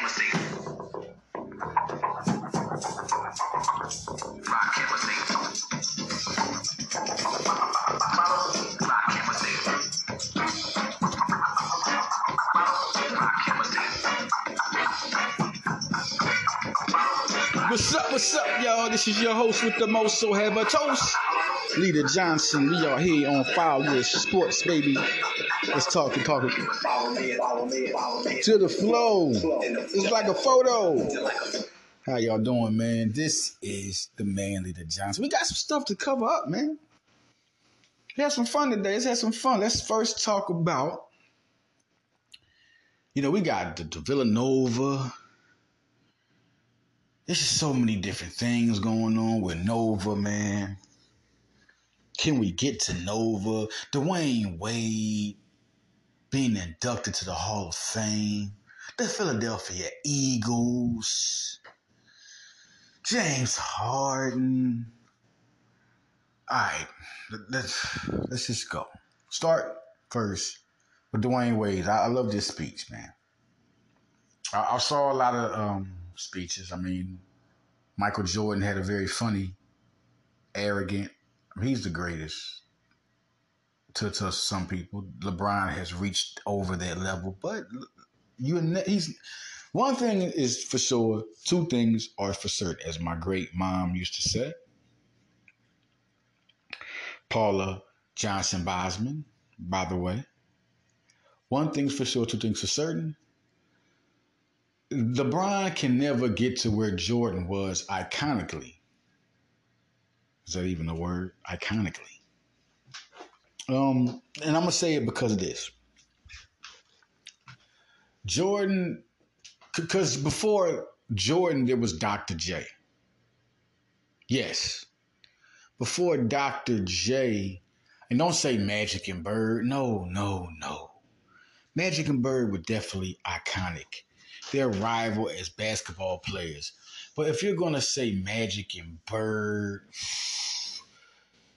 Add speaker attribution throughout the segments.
Speaker 1: What's up, what's up, y'all? This is your host with the most, so have a toast. Leader Johnson, we are here on Fire Sports, baby. Let's talk and talk to the flow. It's like a photo. How y'all doing, man? This is the man, Leader Johnson. We got some stuff to cover up, man. We had some fun today. Let's have some fun. Let's first talk about, you know, we got the, the Villanova there's just so many different things going on with Nova, man. Can we get to Nova? Dwyane Wade being inducted to the Hall of Fame. The Philadelphia Eagles. James Harden. All right, let's let's just go. Start first with Dwyane Wade. I, I love this speech, man. I, I saw a lot of um, speeches. I mean, Michael Jordan had a very funny, arrogant. He's the greatest to, to some people. LeBron has reached over that level, but you he's one thing is for sure. Two things are for certain, as my great mom used to say. Paula Johnson Bosman, by the way. One thing's for sure, two things for certain. LeBron can never get to where Jordan was iconically. Is that even a word? Iconically. Um, and I'm gonna say it because of this. Jordan, because before Jordan, there was Dr. J. Yes. Before Dr. J, and don't say Magic and Bird. No, no, no. Magic and Bird were definitely iconic their rival as basketball players. But if you're to say Magic and Bird,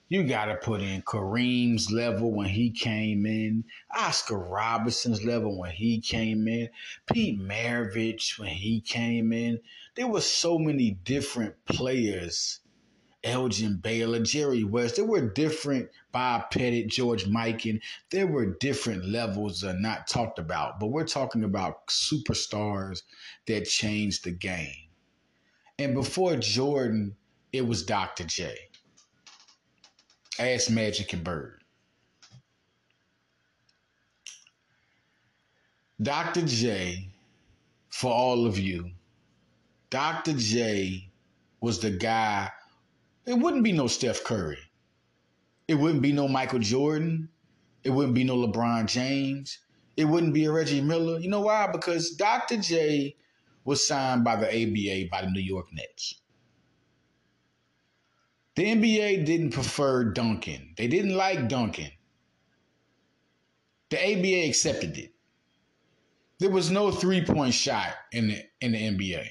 Speaker 1: you got to put in Kareem's level when he came in, Oscar Robertson's level when he came in, Pete Maravich when he came in. There were so many different players Elgin Baylor, Jerry West. There were different Bob Pettit, George Mikan. There were different levels uh, not talked about, but we're talking about superstars that changed the game. And before Jordan, it was Dr. J. Ask Magic and Bird. Dr. J, for all of you, Dr. J was the guy it wouldn't be no Steph Curry. It wouldn't be no Michael Jordan. It wouldn't be no LeBron James. It wouldn't be a Reggie Miller. You know why? Because Dr. J was signed by the ABA by the New York Nets. The NBA didn't prefer dunking. They didn't like dunking. The ABA accepted it. There was no three-point shot in the in the NBA.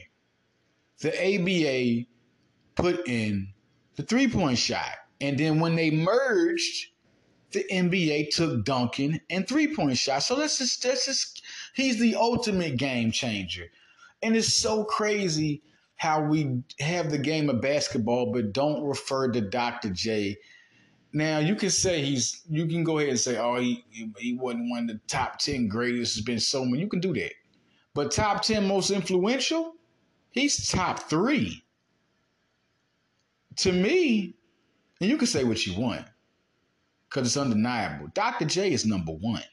Speaker 1: The ABA put in the three point shot. And then when they merged, the NBA took dunking and three point shot. So let's just, let's just, he's the ultimate game changer. And it's so crazy how we have the game of basketball, but don't refer to Dr. J. Now you can say he's, you can go ahead and say, oh, he, he wasn't one of the top 10 greatest. Has been so many. You can do that. But top 10 most influential, he's top three to me, and you can say what you want because it's undeniable. Dr. J is number one.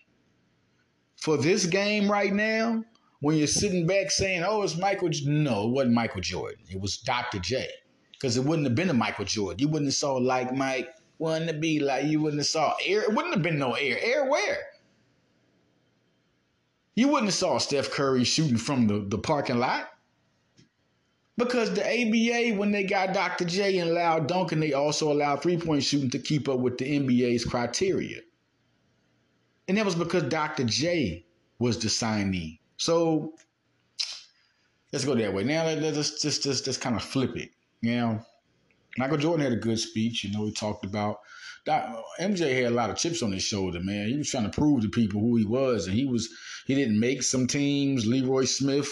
Speaker 1: For this game right now, when you're sitting back saying, oh, it's Michael, no, it wasn't Michael Jordan. It was Dr. J. Because it wouldn't have been a Michael Jordan. You wouldn't have saw like Mike, wouldn't have be like, you wouldn't have saw air. It wouldn't have been no air. Air where? You wouldn't have saw Steph Curry shooting from the, the parking lot. Because the ABA, when they got Dr. J and allowed dunking, they also allowed three point shooting to keep up with the NBA's criteria. And that was because Dr. J was the signee. So let's go that way. Now let's just just just kind of flip it. You know, Michael Jordan had a good speech. You know, he talked about MJ had a lot of chips on his shoulder. Man, he was trying to prove to people who he was, and he was he didn't make some teams. Leroy Smith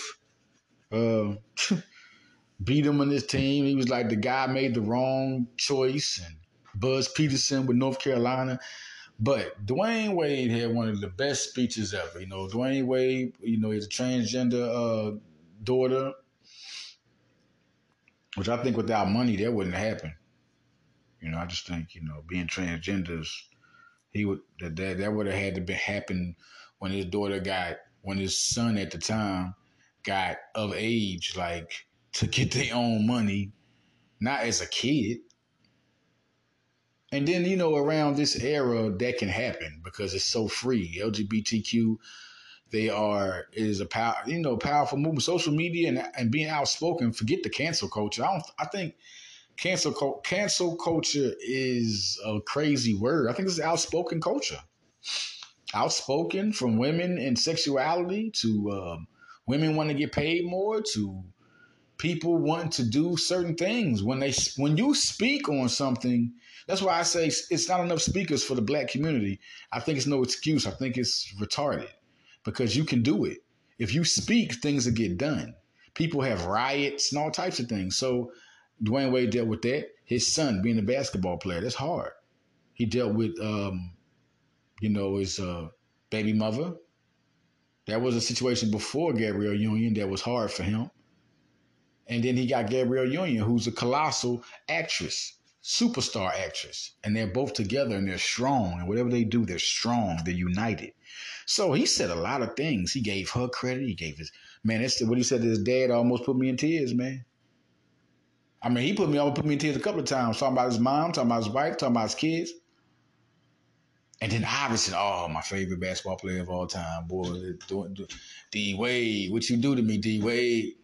Speaker 1: Uh, beat him on his team. He was like the guy made the wrong choice, and Buzz Peterson with North Carolina. But Dwyane Wade had one of the best speeches ever. You know, Dwyane Wade, you know, he's a transgender uh, daughter, which I think without money that wouldn't happen. You know, I just think you know being transgenders, he would that that, that would have had to be happen when his daughter got when his son at the time got of age, like to get their own money, not as a kid. And then, you know, around this era, that can happen because it's so free. LGBTQ, they are, is a power, you know, powerful movement. Social media and, and being outspoken, forget the cancel culture. I don't, I think cancel, cancel culture is a crazy word. I think it's outspoken culture. Outspoken from women and sexuality to um, women want to get paid more to people want to do certain things. When they when you speak on something that's why i say it's not enough speakers for the black community. I think it's no excuse. I think it's retarded because you can do it. If you speak things will get done. People have riots and all types of things. So dwyane wade dealt with that. His son being a basketball player that's hard. He dealt with um, you know his uh, baby mother. That was a situation before gabrielle union that was hard for him and then he got Gabrielle Union, who's a colossal actress, superstar actress. And they're both together and they're strong. And whatever they do, they're strong. They're united. So he said a lot of things. He gave her credit. He gave his man. That's what he said to his dad. Almost put me in tears, man. I mean, he put me almost put me in tears a couple of times. Talking about his mom, talking about his wife, talking about his kids. And then Iverson, oh, my favorite basketball player of all time, boy. D Wade, what you do to me, D Wade?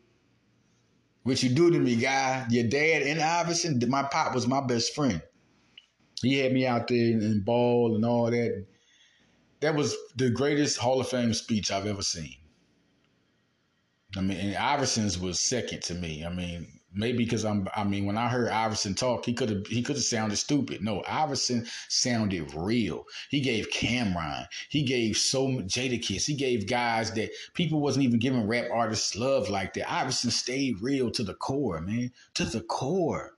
Speaker 1: What you do to me, guy? Your dad and Iverson, my pop was my best friend. He had me out there and ball and all that. That was the greatest Hall of Fame speech I've ever seen. I mean, and Iverson's was second to me. I mean, maybe because I'm. I mean, when I heard Iverson talk, he could have. He could have sounded stupid. No, Iverson sounded real. He gave Cameron, He gave so Jadakiss. He gave guys that people wasn't even giving rap artists love like that. Iverson stayed real to the core, man, to the core.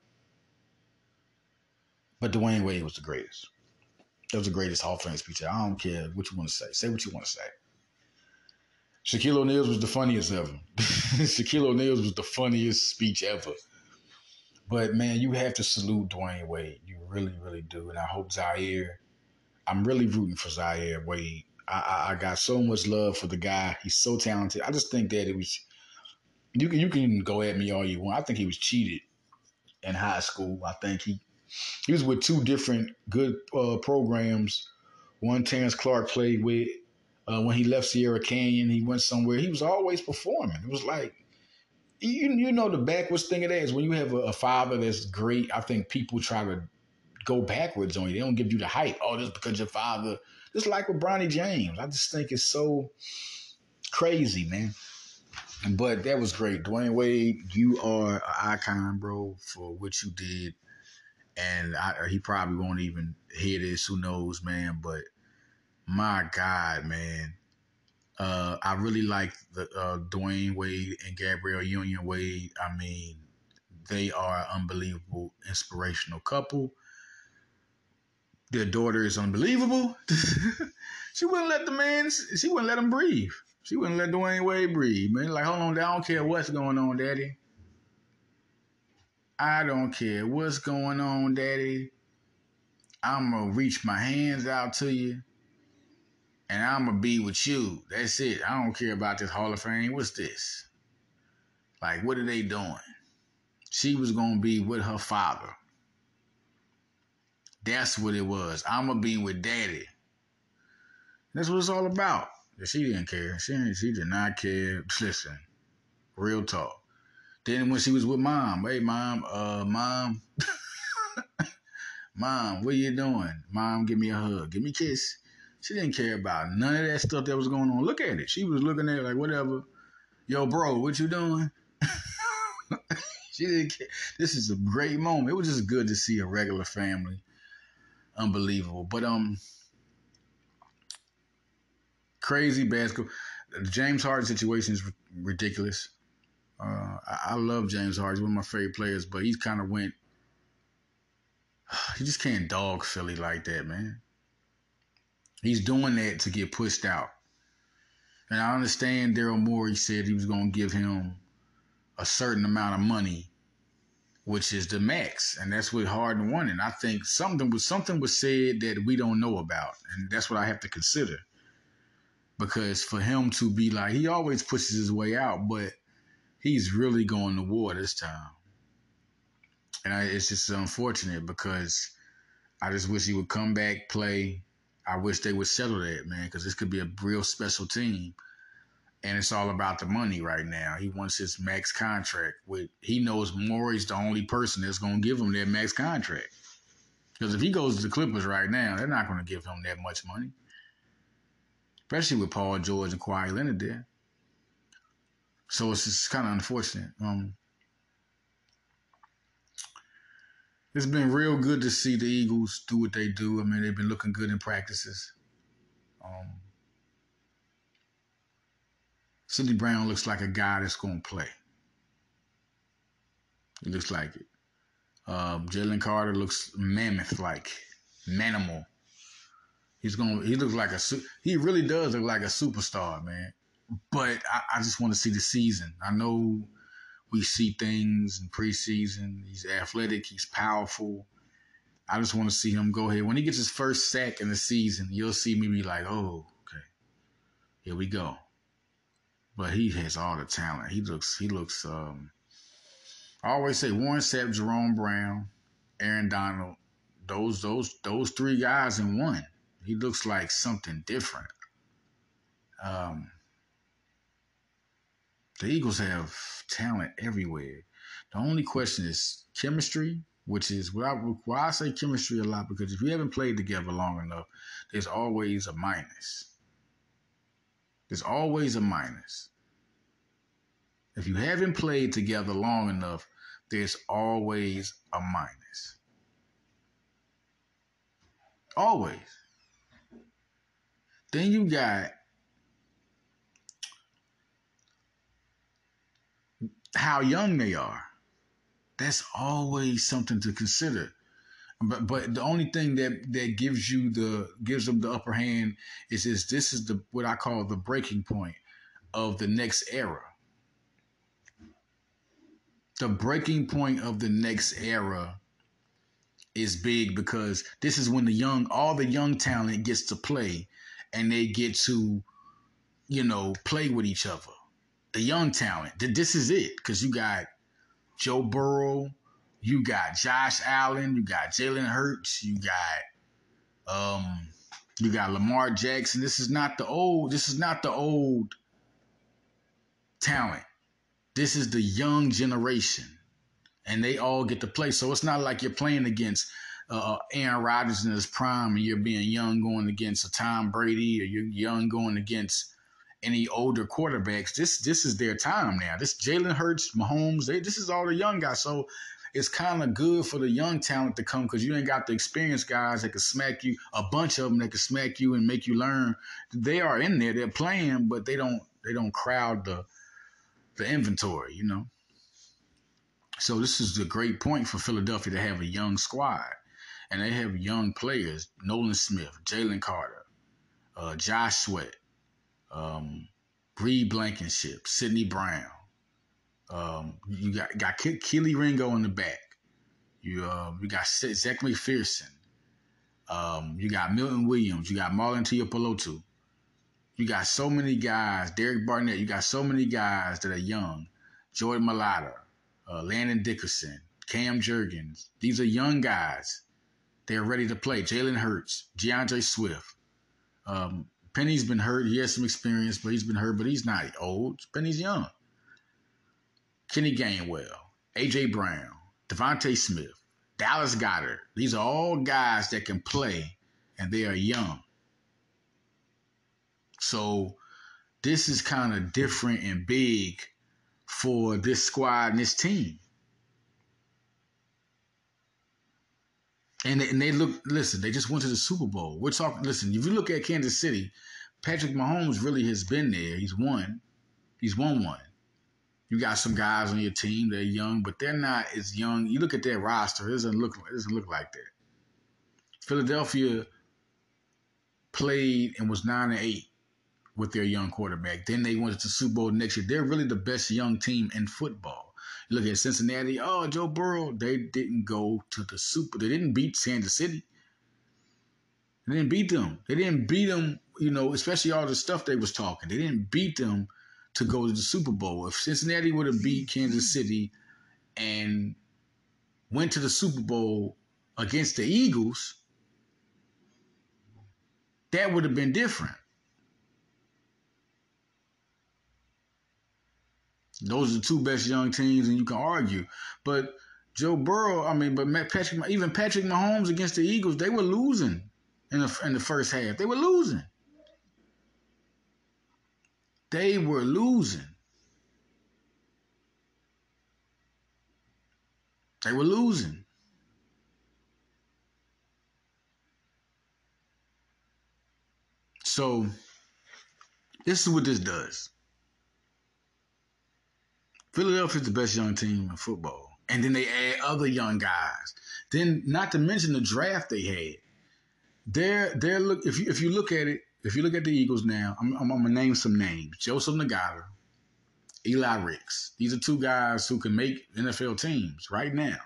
Speaker 1: But Dwyane Wade was the greatest. That was the greatest Hall of Fame speech. I don't care what you want to say. Say what you want to say. Shaquille O'Neal's was the funniest ever. Shaquille O'Neal's was the funniest speech ever. But man, you have to salute Dwyane Wade. You really, really do. And I hope Zaire, I'm really rooting for Zaire Wade. I, I, I got so much love for the guy. He's so talented. I just think that it was you can you can go at me all you want. I think he was cheated in high school. I think he he was with two different good uh, programs. One Terrence Clarke played with, uh, when he left Sierra Canyon, he went somewhere. He was always performing. It was like, you you know, the backwards thing of that is when you have a, a father that's great. I think people try to go backwards on you. They don't give you the hype. Oh, just because your father. Just like with Bronny James, I just think it's so crazy, man. But that was great, Dwyane Wade. You are an icon, bro, for what you did. And I, he probably won't even hear this. Who knows, man? But my God, man. Uh, I really like the uh, Dwyane Wade and Gabrielle Union Wade. I mean, they are an unbelievable, inspirational couple. Their daughter is unbelievable. she wouldn't let the man. She wouldn't let him breathe. She wouldn't let Dwyane Wade breathe. Man, like, hold on, I don't care what's going on, Daddy. I don't care what's going on, Daddy. I'm gonna reach my hands out to you and I'm gonna be with you. That's it. I don't care about this Hall of Fame. What's this? Like, what are they doing? She was gonna be with her father. That's what it was. I'm gonna be with daddy. That's what it's all about. She didn't care. She she did not care. Listen, real talk. Then when she was with mom, hey mom, uh, mom, mom, what are you doing? Mom, give me a hug, give me a kiss. She didn't care about none of that stuff that was going on. Look at it. She was looking at it like, whatever. Yo, bro, what you doing? she didn't care. This is a great moment. It was just good to see a regular family. Unbelievable. But um crazy basketball. The James Harden situation is ridiculous. Uh, I, I, love James Harden. He's one of my favorite players, but he's kind of went. He just can't dog Philly like that, man. He's doing that to get pushed out. And I understand Daryl Morey said he was going to give him a certain amount of money, which is the max, and that's what Harden wanted. I think something was something was said that we don't know about, and that's what I have to consider. Because for him to be like he always pushes his way out, but he's really going to war this time. And I, it's just unfortunate because I just wish he would come back, play. I wish they would settle that, man, because this could be a real special team. And it's all about the money right now. He wants his max contract. With he knows Morey's the only person that's to give him that max contract. Because if he goes to the Clippers right now, they're not to give him that much money, especially with Paul George and Kawhi Leonard there. So it's just kind of unfortunate. Um, it's been real good to see the Eagles do what they do. I mean, they've been looking good in practices. Um, Sydney Brown looks like a guy that's going to play. He looks like it. Um, Jalen Carter looks mammoth-like, manimal. He's going. to He looks like a. He really does look like a superstar, man but I, I just want to see the season. I know we see things in preseason. He's athletic. He's powerful. I just want to see him go ahead. When he gets his first sack in the season, you'll see me be like, oh, okay, here we go. But he has all the talent. He looks, he looks, um, I always say Warren Sapp, Jerome Brown, Aaron Donald, those, those, those three guys in one. He looks like something different. Um, the Eagles have talent everywhere. The only question is chemistry, which is why I, I say chemistry a lot because if you haven't played together long enough, there's always a minus. There's always a minus. If you haven't played together long enough, there's always a minus. Always. Then you got how young they are. That's always something to consider. But but the only thing that that gives you the gives them the upper hand is is this is the what I call the breaking point of the next era. The breaking point of the next era is big because this is when the young all the young talent gets to play and they get to you know play with each other the young talent. This is it because you got Joe Burrow, you got Josh Allen, you got Jalen Hurts, you got um, you got Lamar Jackson. This is not the old. This is not the old talent. This is the young generation, and they all get to play. So it's not like you're playing against uh, Aaron Rodgers in his prime, and you're being young going against a Tom Brady, or you're young going against any older quarterbacks. This this is their time now. This Jalen Hurts, Mahomes, they, this is all the young guys. So it's kind of good for the young talent to come because you ain't got the experienced guys that can smack you. A bunch of them that can smack you and make you learn. They are in there. They're playing, but they don't they don't crowd the the inventory. You know. So this is a great point for Philadelphia to have a young squad, and they have young players: Nolan Smith, Jalen Carter, uh, Josh Sweat, um, Reed Blankenship, Sydney Brown. Um, you got got Kelee Ringo in the back. You uh, you got Zech McPhearson. Um, you got Milton Williams. You got Marlon Tuipulotu. You got so many guys. Derek Barnett. You got so many guys that are young. Jordan Mailata, uh, Landon Dickerson, Cam Jurgens. These are young guys. They're ready to play. Jalen Hurts, D'Andre Swift. Um, Penny's been hurt. He has some experience, but he's been hurt, but he's not old. Penny's young. Kenny Gainwell, AJ Brown, DeVonta Smith, Dallas Goedert. These are all guys that can play and they are young. So this is kind of different and big for this squad and this team. And they, and they look, listen, they just went to the Super Bowl. We're talking, listen, if you look at Kansas City, Patrick Mahomes really has been there. He's won. He's won one. You got some guys on your team. They're young, but they're not as young. You look at their roster; it doesn't look it doesn't look like that. Philadelphia played and was nine and eight with their young quarterback. Then they went to the Super Bowl next year. They're really the best young team in football. Look at Cincinnati. Oh, Joe Burrow. They didn't go to the Super. They didn't beat Kansas City. They didn't beat them. They didn't beat them. You know, especially all the stuff they was talking. They didn't beat them to go to the Super Bowl. If Cincinnati would have beat Kansas City and went to the Super Bowl against the Eagles, that would have been different. Those are the two best young teams, and you can argue. But Joe Burrow, I mean, but Patrick, even Patrick Mahomes against the Eagles, they were losing in the in the first half. They were losing. They were losing. They were losing. So, this is what this does. Philadelphia's the best young team in football. And then they add other young guys. Then, not to mention the draft they had. They're, they're look if you if you look at it, if you look at the Eagles now, I'm, I'm, I'm gonna name some names: Joseph Ngata, Eli Ricks. These are two guys who can make NFL teams right now.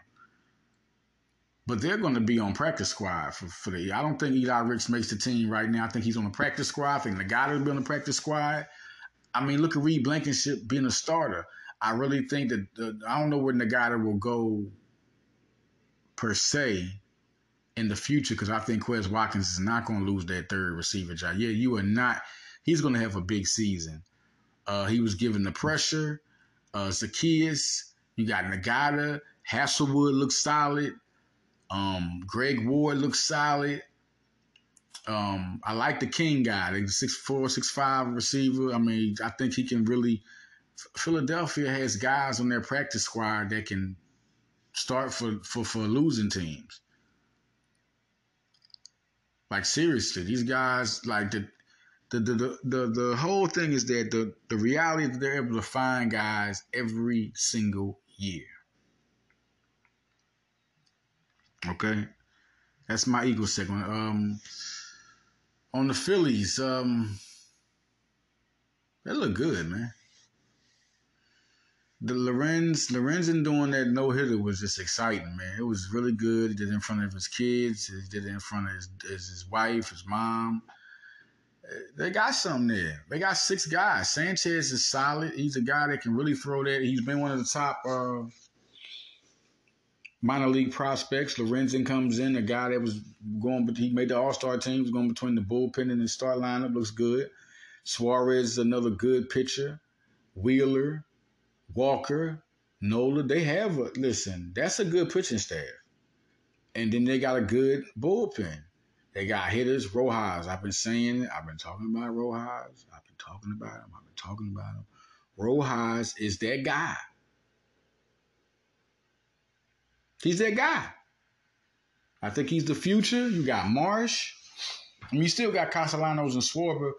Speaker 1: But they're going to be on practice squad for, for the. I don't think Eli Ricks makes the team right now. I think he's on the practice squad. I think Ngata will be on the practice squad. I mean, look at Reed Blankenship being a starter. I really think that the, I don't know where Nagata will go per se in the future because I think Quez Watkins is not going to lose that third receiver job. Yeah, you are not. He's going to have a big season. Uh, he was given the pressure. Uh, Zaccheaus, you got Nagata. Hasselwood looks solid. Um, Greg Ward looks solid. Um, I like the King guy, the six four, six five receiver. I mean, I think he can really. Philadelphia has guys on their practice squad that can start for for, for losing teams. Like seriously, these guys like the the the the, the, whole thing is that the the reality that they're able to find guys every single year. Okay, that's my Eagles segment. Um, on the Phillies, um, they look good, man. The Lorenz Lorenzen doing that no hitter was just exciting, man. It was really good. He did it in front of his kids. He did it in front of his, his, wife, his mom. They got something there. They got six guys. Sanchez is solid. He's a guy that can really throw that. He's been one of the top uh, minor league prospects. Lorenzen comes in, a guy that was going, but he made the All Star team. Was going between the bullpen and the start lineup. Looks good. Suarez another good pitcher. Wheeler, Walker, Nola, they have a listen, that's a good pitching staff. And then they got a good bullpen. They got hitters, Rojas. I've been saying. I've been talking about Rojas. I've been talking about him. I've been talking about him. Rojas is that guy. He's that guy. I think he's the future. You got Marsh. I mean, you still got Castellanos and Schwarber,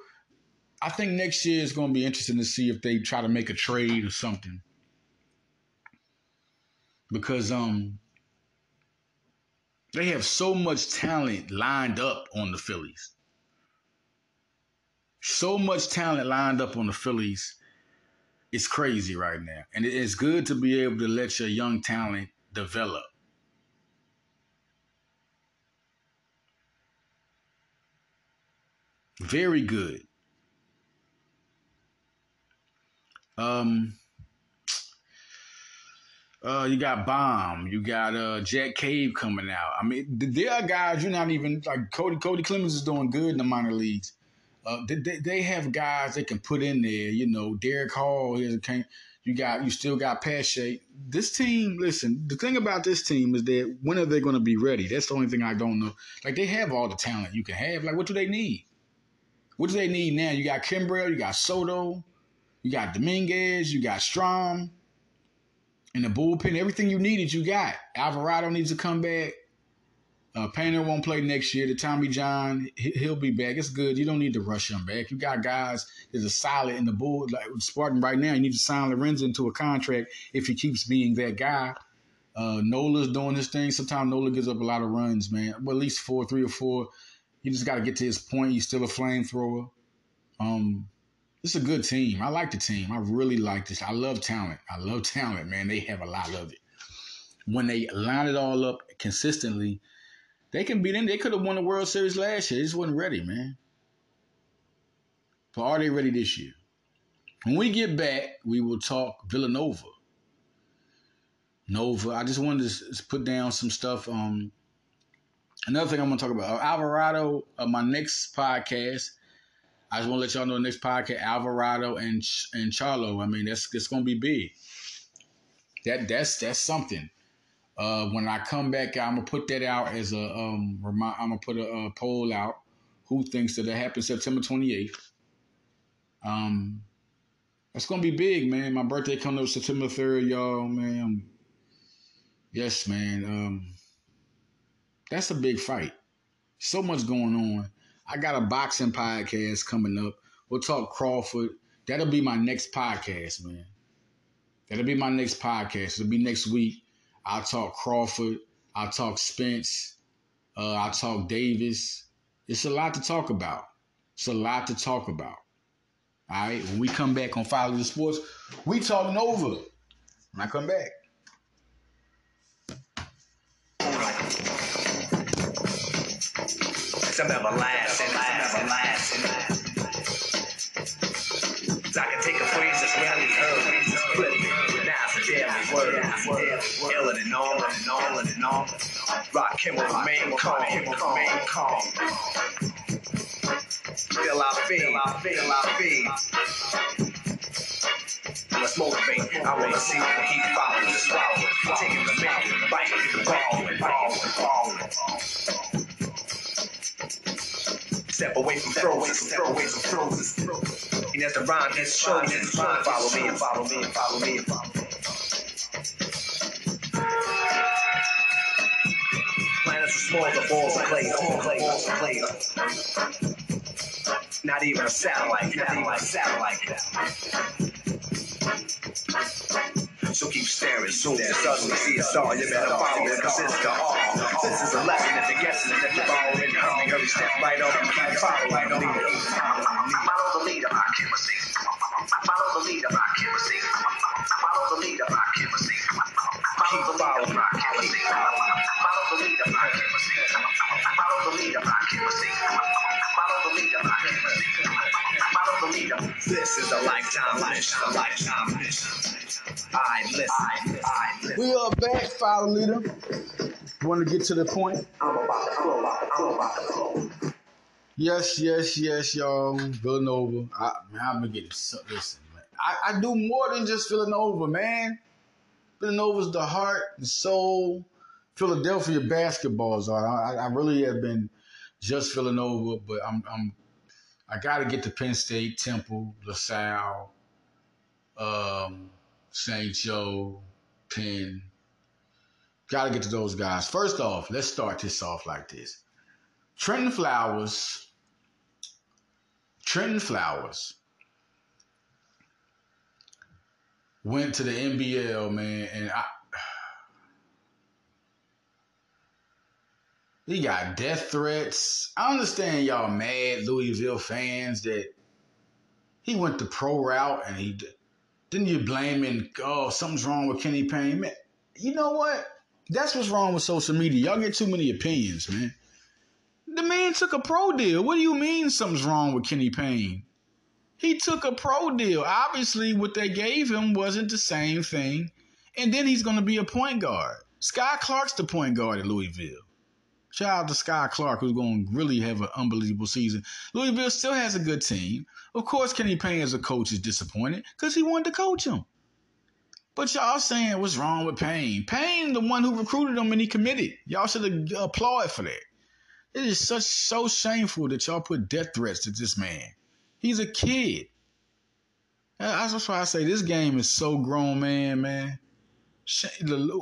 Speaker 1: I think next year is going to be interesting to see if they try to make a trade or something. Because um they have so much talent lined up on the Phillies. So much talent lined up on the Phillies. It's crazy right now. And it's good to be able to let your young talent develop. Very good. Um, uh, you got Bohm, you got uh Jack Cave coming out. I mean, there are guys you're not even like Cody. Kody Clemens is doing good in the minor leagues. Uh, they, they have guys they can put in there. You know, Darick Hall. You got you still got Pache. This team, listen. The thing about this team is that when are they going to be ready? That's the only thing I don't know. Like they have all the talent you can have. Like what do they need? What do they need now? You got Kimbrel, you got Soto, you got Dominguez, you got Strahm in the bullpen. Everything you needed, you got. Alvarado needs to come back. Uh, Painter won't play next year. The Tommy John, he'll be back. It's good. You don't need to rush him back. You got guys that are solid in the bull. Like Spartan right now, you need to sign Lorenzo into a contract if he keeps being that guy. Uh, Nola's doing his thing. Sometimes Nola gives up a lot of runs, man. Well, at least four, three or four. You just got to get to his point. He's still a flamethrower. Um, it's a good team. I like the team. I really like this. I love talent. I love talent, man. They have a lot of it. When they line it all up consistently, they can beat them. They could have won the World Series last year. They just wasn't ready, man. But are they ready this year? When we get back, we will talk Villanova. Nova. I just wanted to put down some stuff. Um, another thing I'm gonna talk about uh, Alvarado. Uh, my next podcast. I just want to let y'all know the next podcast, Alvarado and and Charlo. I mean, that's it's gonna be big. That that's that's something. Uh, when I come back, I'm gonna put that out as a um. Remind, I'm gonna put a, a poll out. Who thinks that it happens September 28th? Um, it's gonna be big, man. My birthday coming up September 3rd, y'all. Man, yes, man. Um, that's a big fight. So much going on. I got a boxing podcast coming up. We'll talk Crawford. That'll be my next podcast, man. That'll be my next podcast. It'll be next week. I'll talk Crawford. I'll talk Spence. Uh, I'll talk Davis. It's a lot to talk about. It's a lot to talk about. All right. When we come back on Follow the Sports, we talk Nova. When I come back. Some everlasting, everlasting, everlasting. I can take a phrase that's really heard, flip it, now it's a deadly word. Iller than normal, normal, normal. Rock him with remain calm, remain calm. Feel I feel, I feel, I feel. Let's motivate. I wanna see the heat following, swallowing, taking the man, biting, balling, balling, balling. Step away from frozen, step away from frozen. And as the rhyme hits shoulders, follow me and follow me and follow me and follow me. Planets are small, the balls of clay, balls of clay. Not even a satellite, not even a satellite. So keep staring, soon suddenly see a star, you better follow it, cause it's the all. This is a lesson if you're guessing, and if you're following, hurry, hurry, step right up, keep following the leader. Listen. Listen. We are back, Fire Leader. Want to get to the point? I'm about to flow. I'm about to. Yes, yes, yes, y'all. Villanova. I, man, I'm gonna get this. Listen, man. I, I do more than just Villanova, man. Villanova's the heart, and soul. Philadelphia basketballs are. I, I really have been just Villanova, but I'm, I'm I got to get to Penn State, Temple, LaSalle, um, St. Joe, Penn. Got to get to those guys. First off, let's start this off like this. Trentyn Flowers, Trentyn Flowers went to the NBL, man, and I. He got death threats. I understand y'all mad Louisville fans that he went the pro route and he then you blame and oh something's wrong with Kenny Payne. Man, you know what? That's what's wrong with social media. Y'all get too many opinions, man. The man took a pro deal. What do you mean something's wrong with Kenny Payne? He took a pro deal. Obviously, what they gave him wasn't the same thing. And then he's going to be a point guard. Skyy Clark's the point guard at Louisville. Shout out to Skyy Clark, who's going to really have an unbelievable season. Louisville still has a good team. Of course, Kenny Payne as a coach is disappointed because he wanted to coach him. But y'all saying what's wrong with Payne? Payne, the one who recruited him and he committed. Y'all should applaud for that. It is such so shameful that y'all put death threats to this man. He's a kid. That's why I say this game is so grown, man, man.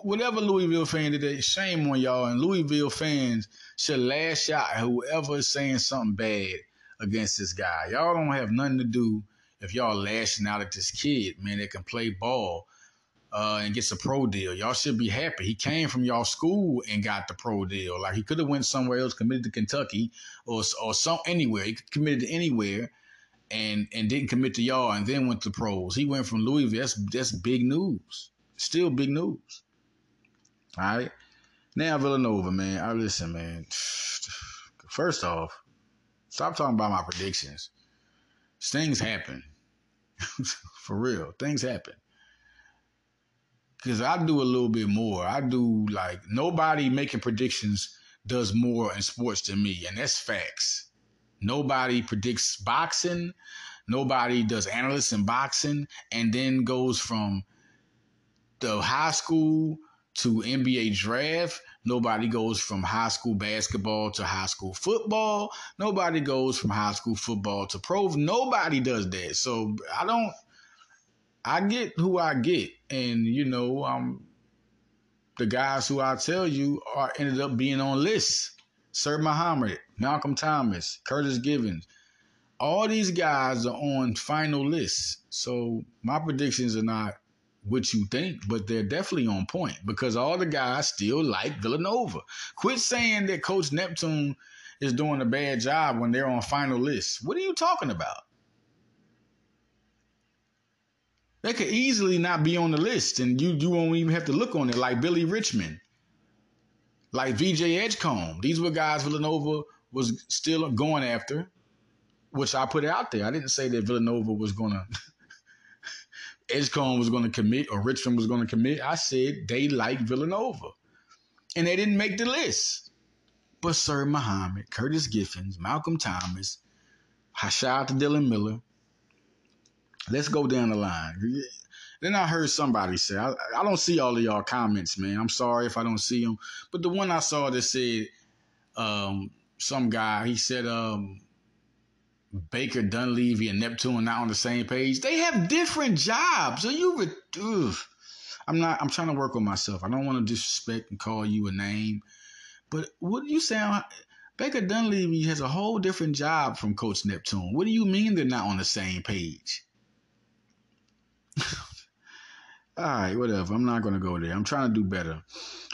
Speaker 1: Whatever Louisville fan did, shame on y'all. And Louisville fans should lash out at whoever is saying something bad against this guy. Y'all don't have nothing to do if y'all lashing out at this kid, man, that can play ball uh, and gets a pro deal. Y'all should be happy. He came from y'all school and got the pro deal. Like he could have went somewhere else, committed to Kentucky or or some anywhere. He committed to anywhere and and didn't commit to y'all and then went to pros. He went from Louisville. That's that's big news. Still big news. All right. Now Villanova, man. I listen, man. First off, stop talking about my predictions. Things happen. For real. Things happen. Cause I do a little bit more. I do like nobody making predictions does more in sports than me, and that's facts. Nobody predicts boxing. Nobody does analysts in boxing and then goes from the high school to NBA draft. Nobody goes from high school basketball to high school football. Nobody goes from high school football to pro. Nobody does that. So I don't. I get who I get, and you know, um, the guys who I tell you are ended up being on lists. Sir Mohammed, Malcolm Thomas, Curtis Givens. All these guys are on final lists. So my predictions are not what you think, but they're definitely on point because all the guys still like Villanova. Quit saying that Coach Neptune is doing a bad job when they're on final lists. What are you talking about? They could easily not be on the list, and you you won't even have to look on it. Like Billy Richmond, like VJ Edgecombe. These were guys Villanova was still going after, which I put out there. I didn't say that Villanova was gonna Edgecombe was gonna commit or Richmond was gonna commit. I said they like Villanova. And they didn't make the list. But Sir Mohammed, Curtis Givens, Malcolm Thomas, out to Dylan Miller. Let's go down the line. Then I heard somebody say, I, I don't see all of y'all comments, man. I'm sorry if I don't see them. But the one I saw that said, um, some guy, he said, um, Baker, Dunleavy, and Neptune not on the same page. They have different jobs. Are you? Ugh. I'm not. I'm trying to work on myself. I don't want to disrespect and call you a name, but what do you saying? Uh, Baker Dunleavy has a whole different job from Coach Neptune. What do you mean they're not on the same page? All right, whatever. I'm not going to go there. I'm trying to do better.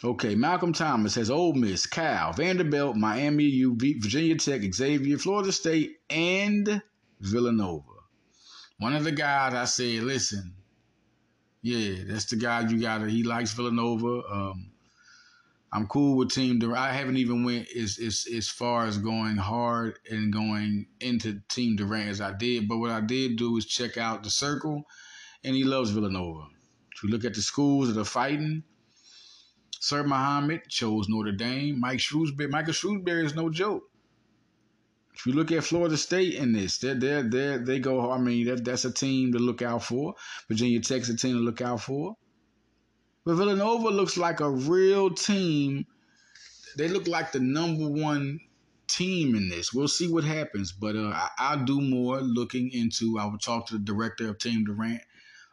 Speaker 1: Okay, Malcolm Thomas has Ole Miss, Cal, Vanderbilt, Miami U, Virginia Tech, Xavier, Florida State, and Villanova. One of the guys I said, listen, yeah, that's the guy you got. He likes Villanova. Um, I'm cool with Team Durant. I haven't even went as, as as far as going hard and going into Team Durant as I did. But what I did do is check out the circle, and he loves Villanova. You look at the schools that are fighting, Sir Mohammed chose Notre Dame. Mike Shrewsberry, Michael Shrewsberry is no joke. If you look at Florida State in this, they're, they're, they're, they go, I mean, that, that's a team to look out for. Virginia Tech's a team to look out for. But Villanova looks like a real team. They look like the number one team in this. We'll see what happens. But uh, I, will do more looking into, I will talk to the director of Team Durant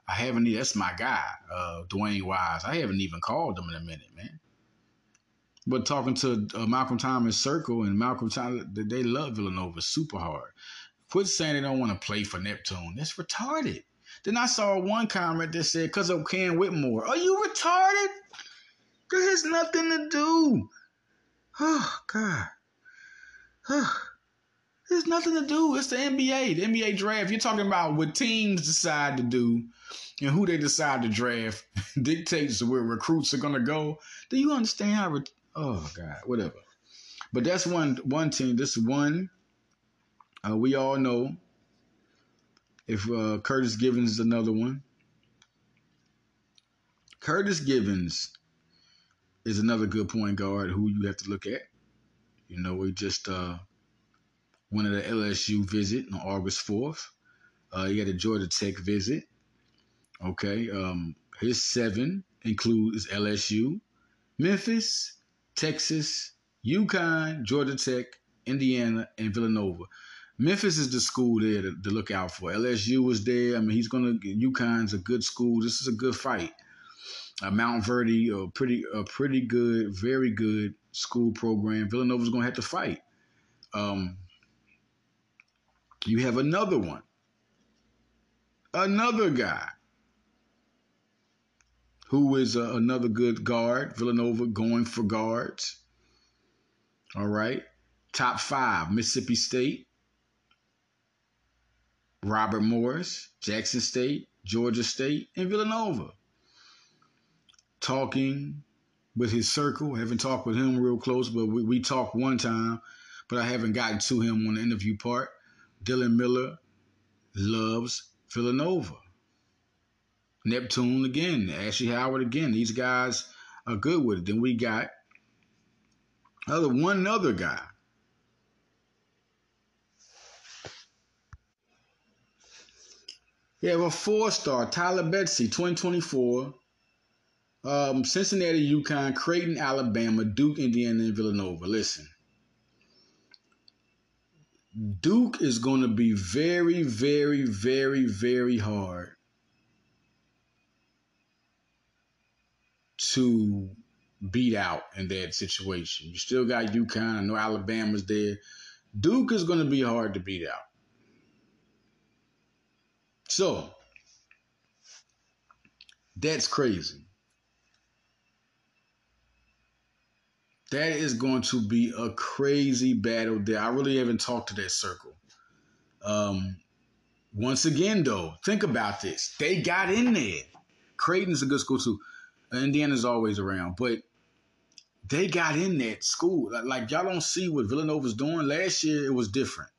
Speaker 1: I haven't. That's my guy, uh, Dwayne Wise. I haven't even called him in a minute, man. But talking to uh, Malcolm Thomas Circle and Malcolm Thomas, they love Villanova super hard. Quit saying they don't want to play for Neptune. That's retarded. Then I saw one comment that said, "Cause of Cam Whitmore." Are you retarded? That has nothing to do. Oh God. Oh. There's nothing to do. It's the NBA, the NBA draft. You're talking about what teams decide to do and who they decide to draft dictates where recruits are gonna go. Do you understand how? Re- oh God, whatever. But that's one one team. This one uh, we all know. If uh, Curtis Givens is another one, Curtis Givens is another good point guard who you have to look at. You know, we just uh, went to the LSU visit on August 4th. Uh, he had a Georgia Tech visit. Okay. Um, his seven includes LSU, Memphis, Texas, UConn, Georgia Tech, Indiana, and Villanova. Memphis is the school there to, to look out for. LSU was there. I mean, he's going to, UConn's a good school. This is a good fight. Uh, Montverde, a pretty, a pretty good, very good school program. Villanova's going to have to fight. Um, you have another one, another guy who is uh, another good guard. Villanova going for guards. All right. Top five Mississippi State, Robert Morris, Jackson State, Georgia State, and Villanova. Talking with his circle. I haven't talked with him real close, but we, we talked one time, but I haven't gotten to him on the interview part. Dylan Miller loves Villanova. Neptune again, Ashley Howard again. These guys are good with it. Then we got other one other guy. We have a four-star, Tyler Betsey, 2024. Um, Cincinnati, UConn, Creighton, Alabama, Duke, Indiana, and Villanova. Listen, Duke is going to be very, very, very, very hard to beat out in that situation. You still got UConn. I know Alabama's there. Duke is going to be hard to beat out. So, that's crazy. That is going to be a crazy battle there. I really haven't talked to that circle. Um, once again, though, think about this. They got in there. Creighton's a good school too. Indiana's always around, but they got in that school. Like y'all don't see what Villanova's doing. Last year it was different.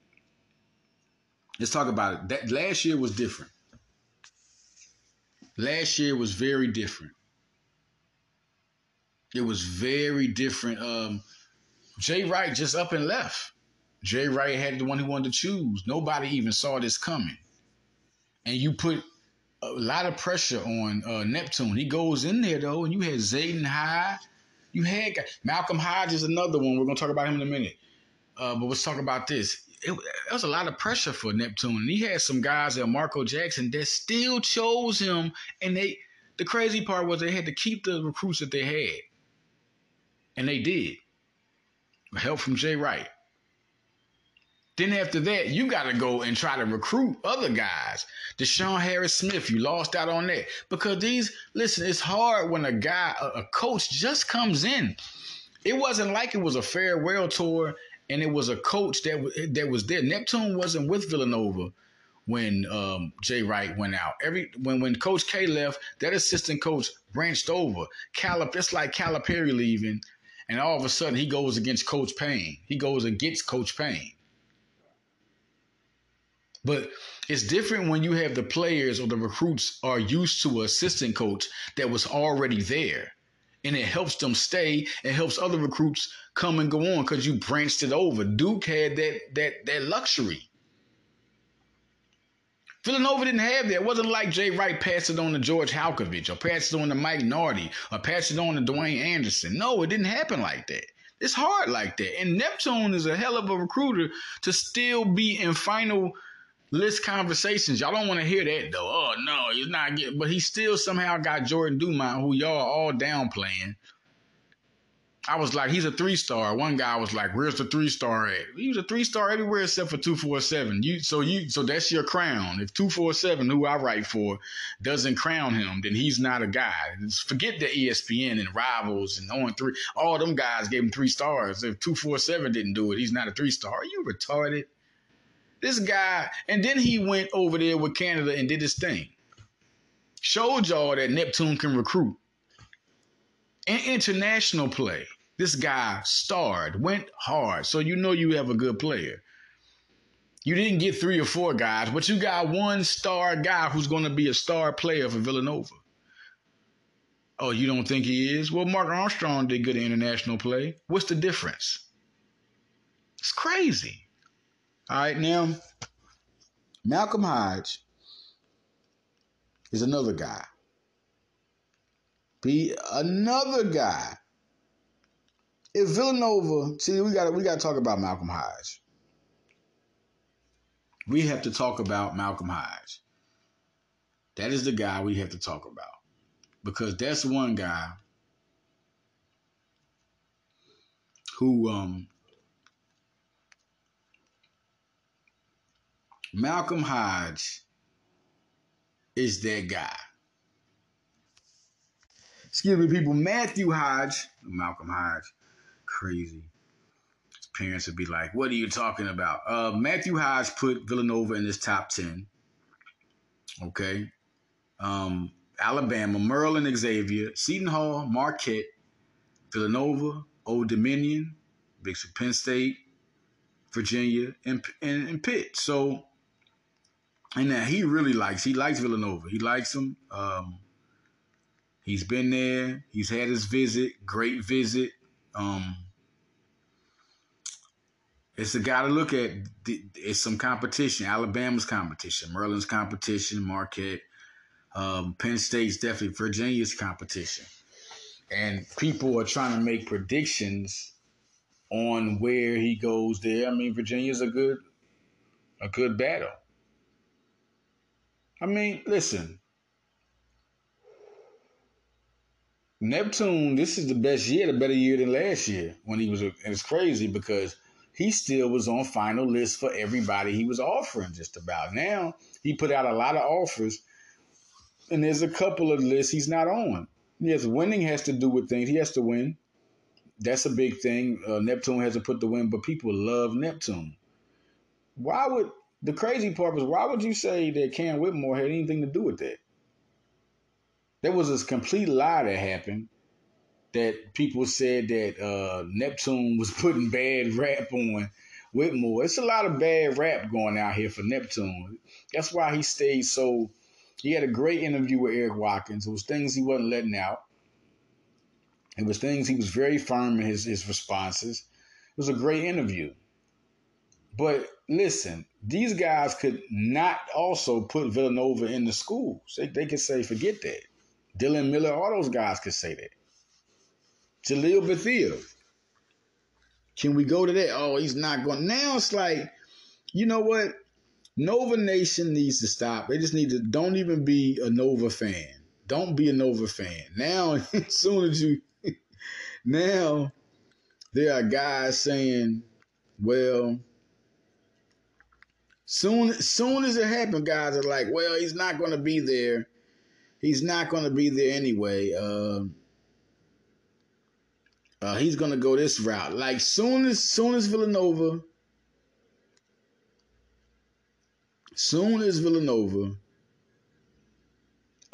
Speaker 1: Let's talk about it. That last year was different. Last year was very different. It was very different. Um, Jay Wright just up and left. Jay Wright had the one he wanted to choose. Nobody even saw this coming. And you put a lot of pressure on uh, Neptune. He goes in there though, and you had Zayden High. You had Malcolm Hodge is another one. We're gonna talk about him in a minute. Uh, but let's talk about this. It, it, was a lot of pressure for Neptune, and he had some guys at Marco Jackson that still chose him. And they, the crazy part was they had to keep the recruits that they had, and they did. Help from Jay Wright. Then after that, you got to go and try to recruit other guys. DeShawn Harris Smith, you lost out on that because these. Listen, it's hard when a guy, a, coach, just comes in. It wasn't like it was a farewell tour and it was a coach that that was there. Neptune wasn't with Villanova when um, Jay Wright went out. Every when when Coach K left, that assistant coach branched over. Calip, it's like Calipari leaving, and all of a sudden he goes against Coach Payne. He goes against Coach Payne. But it's different when you have the players or the recruits are used to an assistant coach that was already there. And it helps them stay. It helps other recruits come and go on because you branched it over. Duke had that that that luxury. Villanova didn't have that. It wasn't like Jay Wright passed it on to George Halcovage or passed it on to Mike Nardi or passed it on to Dwayne Anderson. No, it didn't happen like that. It's hard like that. And Neptune is a hell of a recruiter to still be in final list conversations. Y'all don't want to hear that though. Oh no, he's not getting. But he still somehow got Jordan Dumont, who y'all all downplaying. I was like, he's a three star. One guy was like, "Where's the three star at?" He was a three star everywhere except for two four seven. You so you so that's your crown. If two four seven, who I write for, doesn't crown him, then he's not a guy. Forget the ESPN and Rivals and on three. All them guys gave him three stars. If two four seven didn't do it, he's not a three star. Are you retarded? This guy, and then he went over there with Canada and did his thing. Showed y'all that Neptune can recruit. In international play, this guy starred, went hard. So you know you have a good player. You didn't get three or four guys, but you got one star guy who's going to be a star player for Villanova. Oh, you don't think he is? Well, Mark Armstrong did good international play. What's the difference? It's crazy. All right, now Malcolm Hodge is another guy. Be another guy. If Villanova, see, we got we got to talk about Malcolm Hodge. We have to talk about Malcolm Hodge. That is the guy we have to talk about. because that's one guy who um Malcolm Hodge is that guy. Excuse me, people. Matthew Hodge, Malcolm Hodge, crazy. His parents would be like, "What are you talking about?" Uh, Matthew Hodge put Villanova in his top ten. Okay, um, Alabama, Maryland, Xavier, Seton Hall, Marquette, Villanova, Old Dominion, Big Penn State, Virginia, and, and, and Pitt. So and that he really likes. He likes Villanova. He likes him. Um, he's been there. He's had his visit. Great visit. Um, it's a guy to look at. It's some competition. Alabama's competition. Maryland's competition. Marquette. Um, Penn State's definitely Virginia's competition. And people are trying to make predictions on where he goes there. I mean, Virginia's a good a good battle. I mean, listen. Neptune, this is the best year, the better year than last year when he was. And it's crazy because he still was on final list for everybody he was offering just about. Now he put out a lot of offers, and there's a couple of lists he's not on. Yes, winning has to do with things. He has to win. That's a big thing. Uh, Neptune hasn't put the win, but people love Neptune. Why would the crazy part was why would you say that Cam Whitmore had anything to do with that? There was this complete lie that happened that people said that uh, Neptune was putting bad rap on Whitmore. It's a lot of bad rap going out here for Neptune. That's why he stayed so. He had a great interview with Eric Watkins. It was things he wasn't letting out. It was things he was very firm in his, his responses. It was a great interview. But listen, these guys could not also put Villanova in the schools. They, they could say, forget that. Dylan Miller, all those guys could say that. Jalil Bethea. Can we go to that? Oh, he's not going. Now it's like, you know what? Nova Nation needs to stop. They just need to don't even be a Nova fan. Don't be a Nova fan. Now, as soon as you now there are guys saying, well, Soon, soon as it happened, guys are like, "Well, he's not going to be there. He's not going to be there anyway. Uh, uh, he's going to go this route." Like soon as, soon as Villanova, soon as Villanova,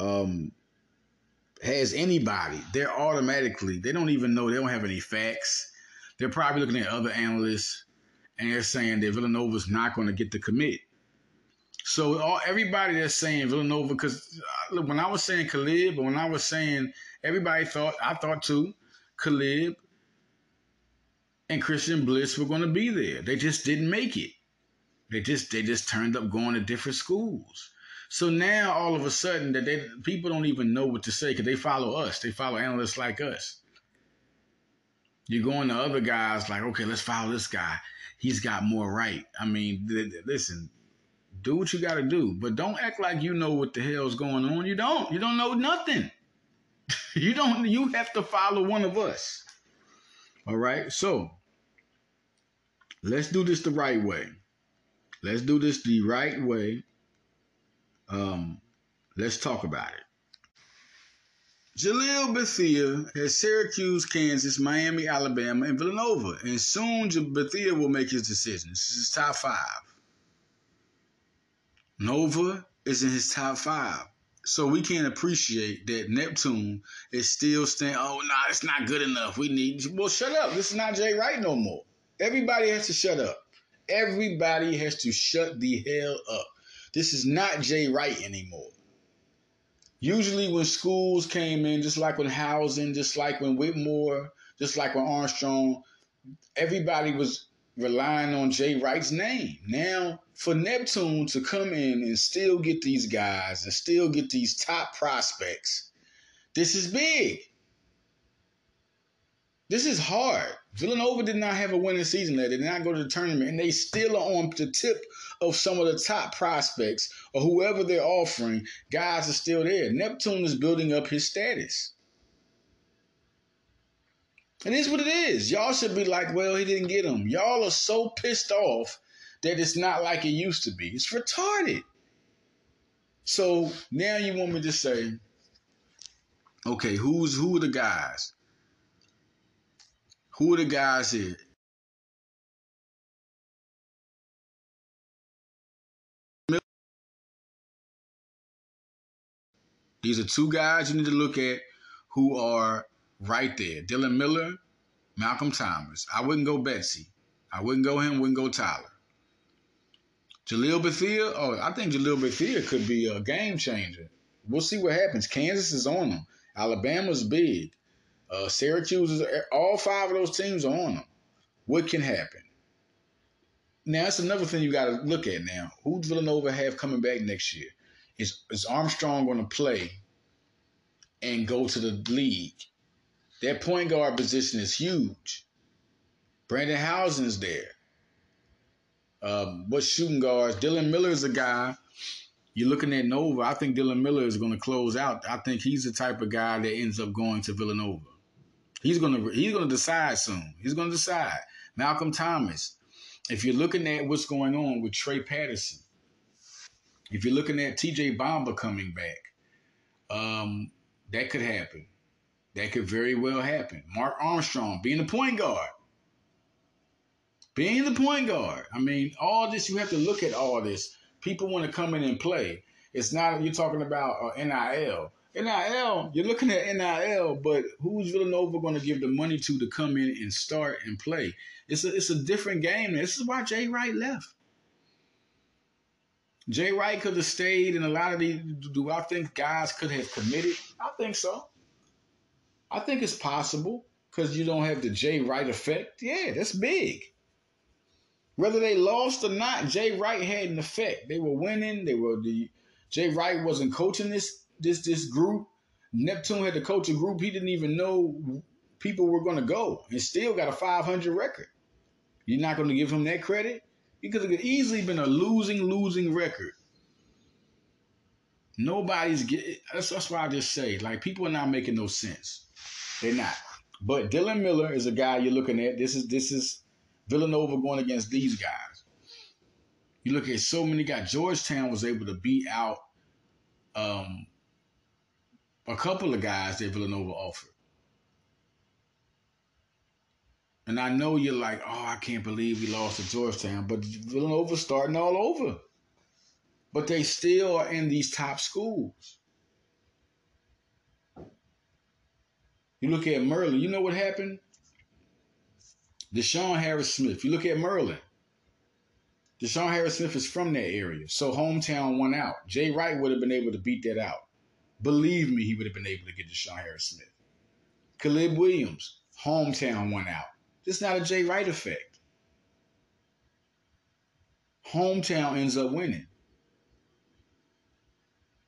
Speaker 1: um, has anybody, they're automatically. They don't even know. They don't have any facts. They're probably looking at other analysts and they're saying that Villanova's not going to get the commit. So all everybody that's saying Villanova, because uh, when I was saying but when I was saying everybody thought, I thought too, Caleb and Christian Bliss were going to be there. They just didn't make it. They just they just turned up going to different schools. So now all of a sudden that they people don't even know what to say because they follow us. They follow analysts like us. You're going to other guys like, okay, let's follow this guy he's got more right. I mean, th- th- listen, do what you got to do, but don't act like you know what the hell's going on. You don't. You don't know nothing. you don't. You have to follow one of us. All right. So let's do this the right way. Let's do this the right way. Um, let's talk about it. Jalil Bethea has Syracuse, Kansas, Miami, Alabama, and Villanova. And soon Bethea will make his decision. This is top five. Nova is in his top five. So we can't appreciate that Neptune is still saying, oh, no, nah, it's not good enough. We need, well, shut up. This is not Jay Wright no more. Everybody has to shut up. Everybody has to shut the hell up. This is not Jay Wright anymore. Usually, when schools came in, just like when Housing, just like when Whitmore, just like when Armstrong, everybody was relying on Jay Wright's name. Now, for Neptune to come in and still get these guys and still get these top prospects, this is big. This is hard. Villanova did not have a winning season. They did not go to the tournament, and they still are on the tip of some of the top prospects or whoever they're offering. Guys are still there. Neptune is building up his status. And It is what it is. Y'all should be like, well, he didn't get him. Y'all are so pissed off that it's not like it used to be. It's retarded. So now you want me to say, okay, who's who are the guys? Who are the guys here? These are two guys you need to look at who are right there. Dylan Miller, Malcolm Thomas. I wouldn't go Betsey. I wouldn't go him, wouldn't go Tyler. Jalil Bethea, oh, I think Jalil Bethea could be a game changer. We'll see what happens. Kansas is on them. Alabama's big. Uh, Syracuse is all five of those teams are on them. What can happen? Now that's another thing you got to look at. Now, who Villanova have coming back next year? Is is Armstrong going to play and go to the league? That point guard position is huge. Brendan Hausen's there. Um, what shooting guards? Dylan Miller is a guy. You're looking at Nova. I think Dylan Miller is going to close out. I think he's the type of guy that ends up going to Villanova. He's going to he's going to decide soon. He's going to decide. Malcolm Thomas. If you're looking at what's going on with Trey Patterson, if you're looking at T.J. Bamba coming back, um, that could happen. That could very well happen. Mark Armstrong being the point guard being the point guard. I mean, all this, you have to look at all this. People want to come in and play. It's not, you're talking about uh, NIL. NIL, you're looking at NIL, but who's Villanova going to give the money to to come in and start and play? It's a, it's a different game. This is why Jay Wright left. Jay Wright could have stayed, and a lot of these. Do I think guys could have committed? I think so. I think it's possible because you don't have the Jay Wright effect. Yeah, that's big. Whether they lost or not, Jay Wright had an effect. They were winning. They were the Jay Wright wasn't coaching this this this group. Neptune had to coach a group he didn't even know people were going to go, and still got a 500 record. You're not going to give him that credit because it could easily been a losing losing record. Nobody's getting. That's, that's why I just say like people are not making no sense. They're not. But Dylan Miller is a guy you're looking at. This is this is Villanova going against these guys. You look at so many guys. Georgetown was able to beat out um, a couple of guys that Villanova offered. And I know you're like, oh, I can't believe we lost to Georgetown, but Villanova's starting all over. But they still are in these top schools. You look at Merlin, you know what happened? Deshaun Harris Smith. You look at Merlin. Deshaun Harris Smith is from that area. So hometown won out. Jay Wright would have been able to beat that out. Believe me, he would have been able to get Deshaun Harris Smith. Caleb Williams, hometown won out. This is not a Jay Wright effect. Hometown ends up winning.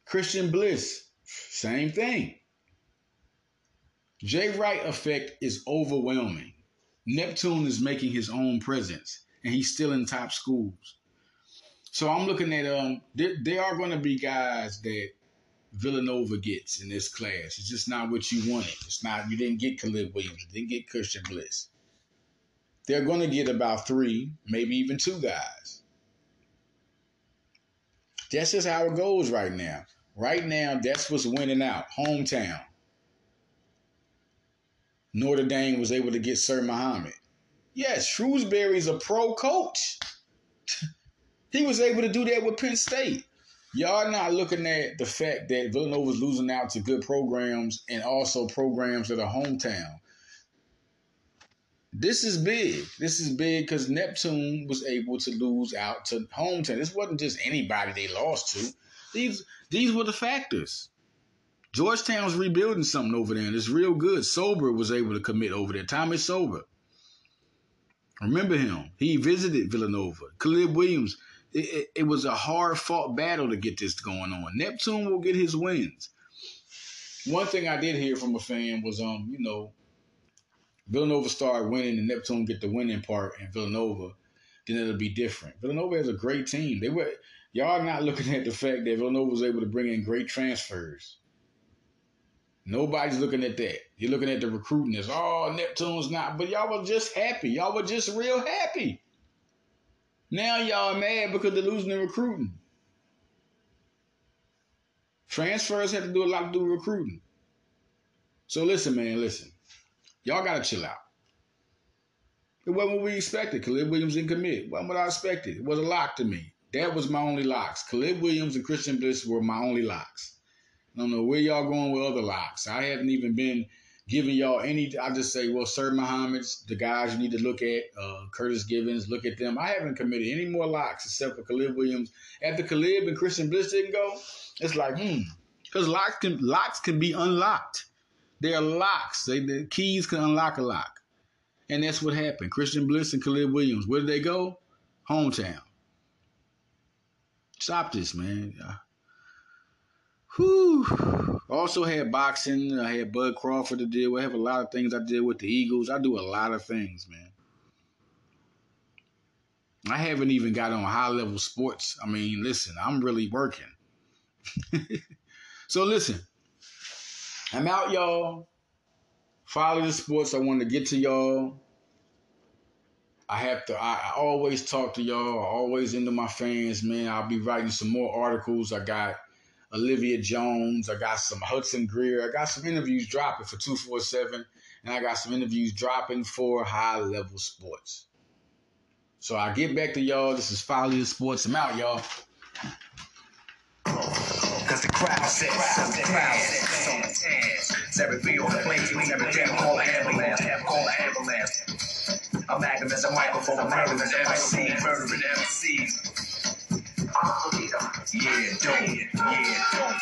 Speaker 1: Christian Bliss, same thing. Jay Wright effect is overwhelming. Neptune is making his own presence, and he's still in top schools. So I'm looking at um, there, there are going to be guys that Villanova gets in this class. It's just not what you wanted. It's not you didn't get Caleb Williams, you didn't get Christian Bliss. They're going to get about three, maybe even two guys. That's just how it goes right now. Right now, that's what's winning out. Hometown. Notre Dame was able to get Sir Mohammed. Yes, Shrewsberry's a pro coach. he was able to do that with Penn State. Y'all not looking at the fact that Villanova's losing out to good programs and also programs that are hometown. This is big. This is big because Neptune was able to lose out to hometown. This wasn't just anybody they lost to. These these were the factors. Georgetown's rebuilding something over there, and it's real good. Sober was able to commit over there. Tommy Sober. Remember him. He visited Villanova. Caleb Williams. It, it, it was a hard fought battle to get this going on. Neptune will get his wins. One thing I did hear from a fan was, um, you know, Villanova start winning and Neptune get the winning part and Villanova, then it'll be different. Villanova is a great team. They were y'all not looking at the fact that Villanova was able to bring in great transfers. Nobody's looking at that. You're looking at the recruiting as oh Neptune's not, but y'all were just happy. Y'all were just real happy. Now y'all mad because they're losing the recruiting. Transfers have to do a lot to do with recruiting. So listen, man, listen. Y'all gotta chill out. It wasn't what we expected. Caleb Williams didn't commit. It wasn't what I expected. It was a lock to me. That was my only locks. Caleb Williams and Christian Bliss were my only locks. I don't know where y'all going with other locks. I haven't even been giving y'all any. I just say, well, Sir Mohammed's the guys you need to look at. Uh, Curtis Givens, look at them. I haven't committed any more locks except for Caleb Williams. After Caleb and Christian Bliss didn't go, it's like, hmm, because locks can locks can be unlocked. They're locks. They, the keys can unlock a lock. And that's what happened. Christian Bliss and Caleb Williams. Where did they go? Hometown. Stop this, man. Whew. Also had boxing. I had Bud Crawford to deal with. I have a lot of things I did with the Eagles. I do a lot of things, man. I haven't even got on high level sports. I mean, listen, I'm really working. so listen, I'm out, y'all. Follow the sports. I want to get to y'all. I have to. I, I always talk to y'all. I always into my fans, man. I'll be writing some more articles. I got Olivia Jones. I got some Hudson Greer. I got some interviews dropping for two four seven, and I got some interviews dropping for high level sports. So I get back to y'all. This is Follow the Sports. I'm out, y'all. Cause the crowd says, the crowd says, Every beat on the plate, every jam call an ambulance, call an ambulance. I'm acting as a microphone, I'm murdering MC, murdering MCs. Yeah, don't, yeah, don't.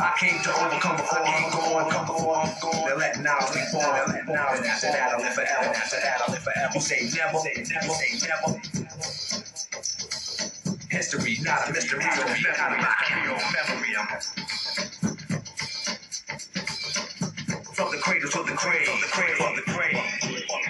Speaker 1: I came to overcome before I'm gone, come before I'm gone. They let now be born, they let now, and after that I live forever, after that I live forever. You say never, never, say never. History, not a mystery, not a memory. From the cradle to the from the cradle to the grave.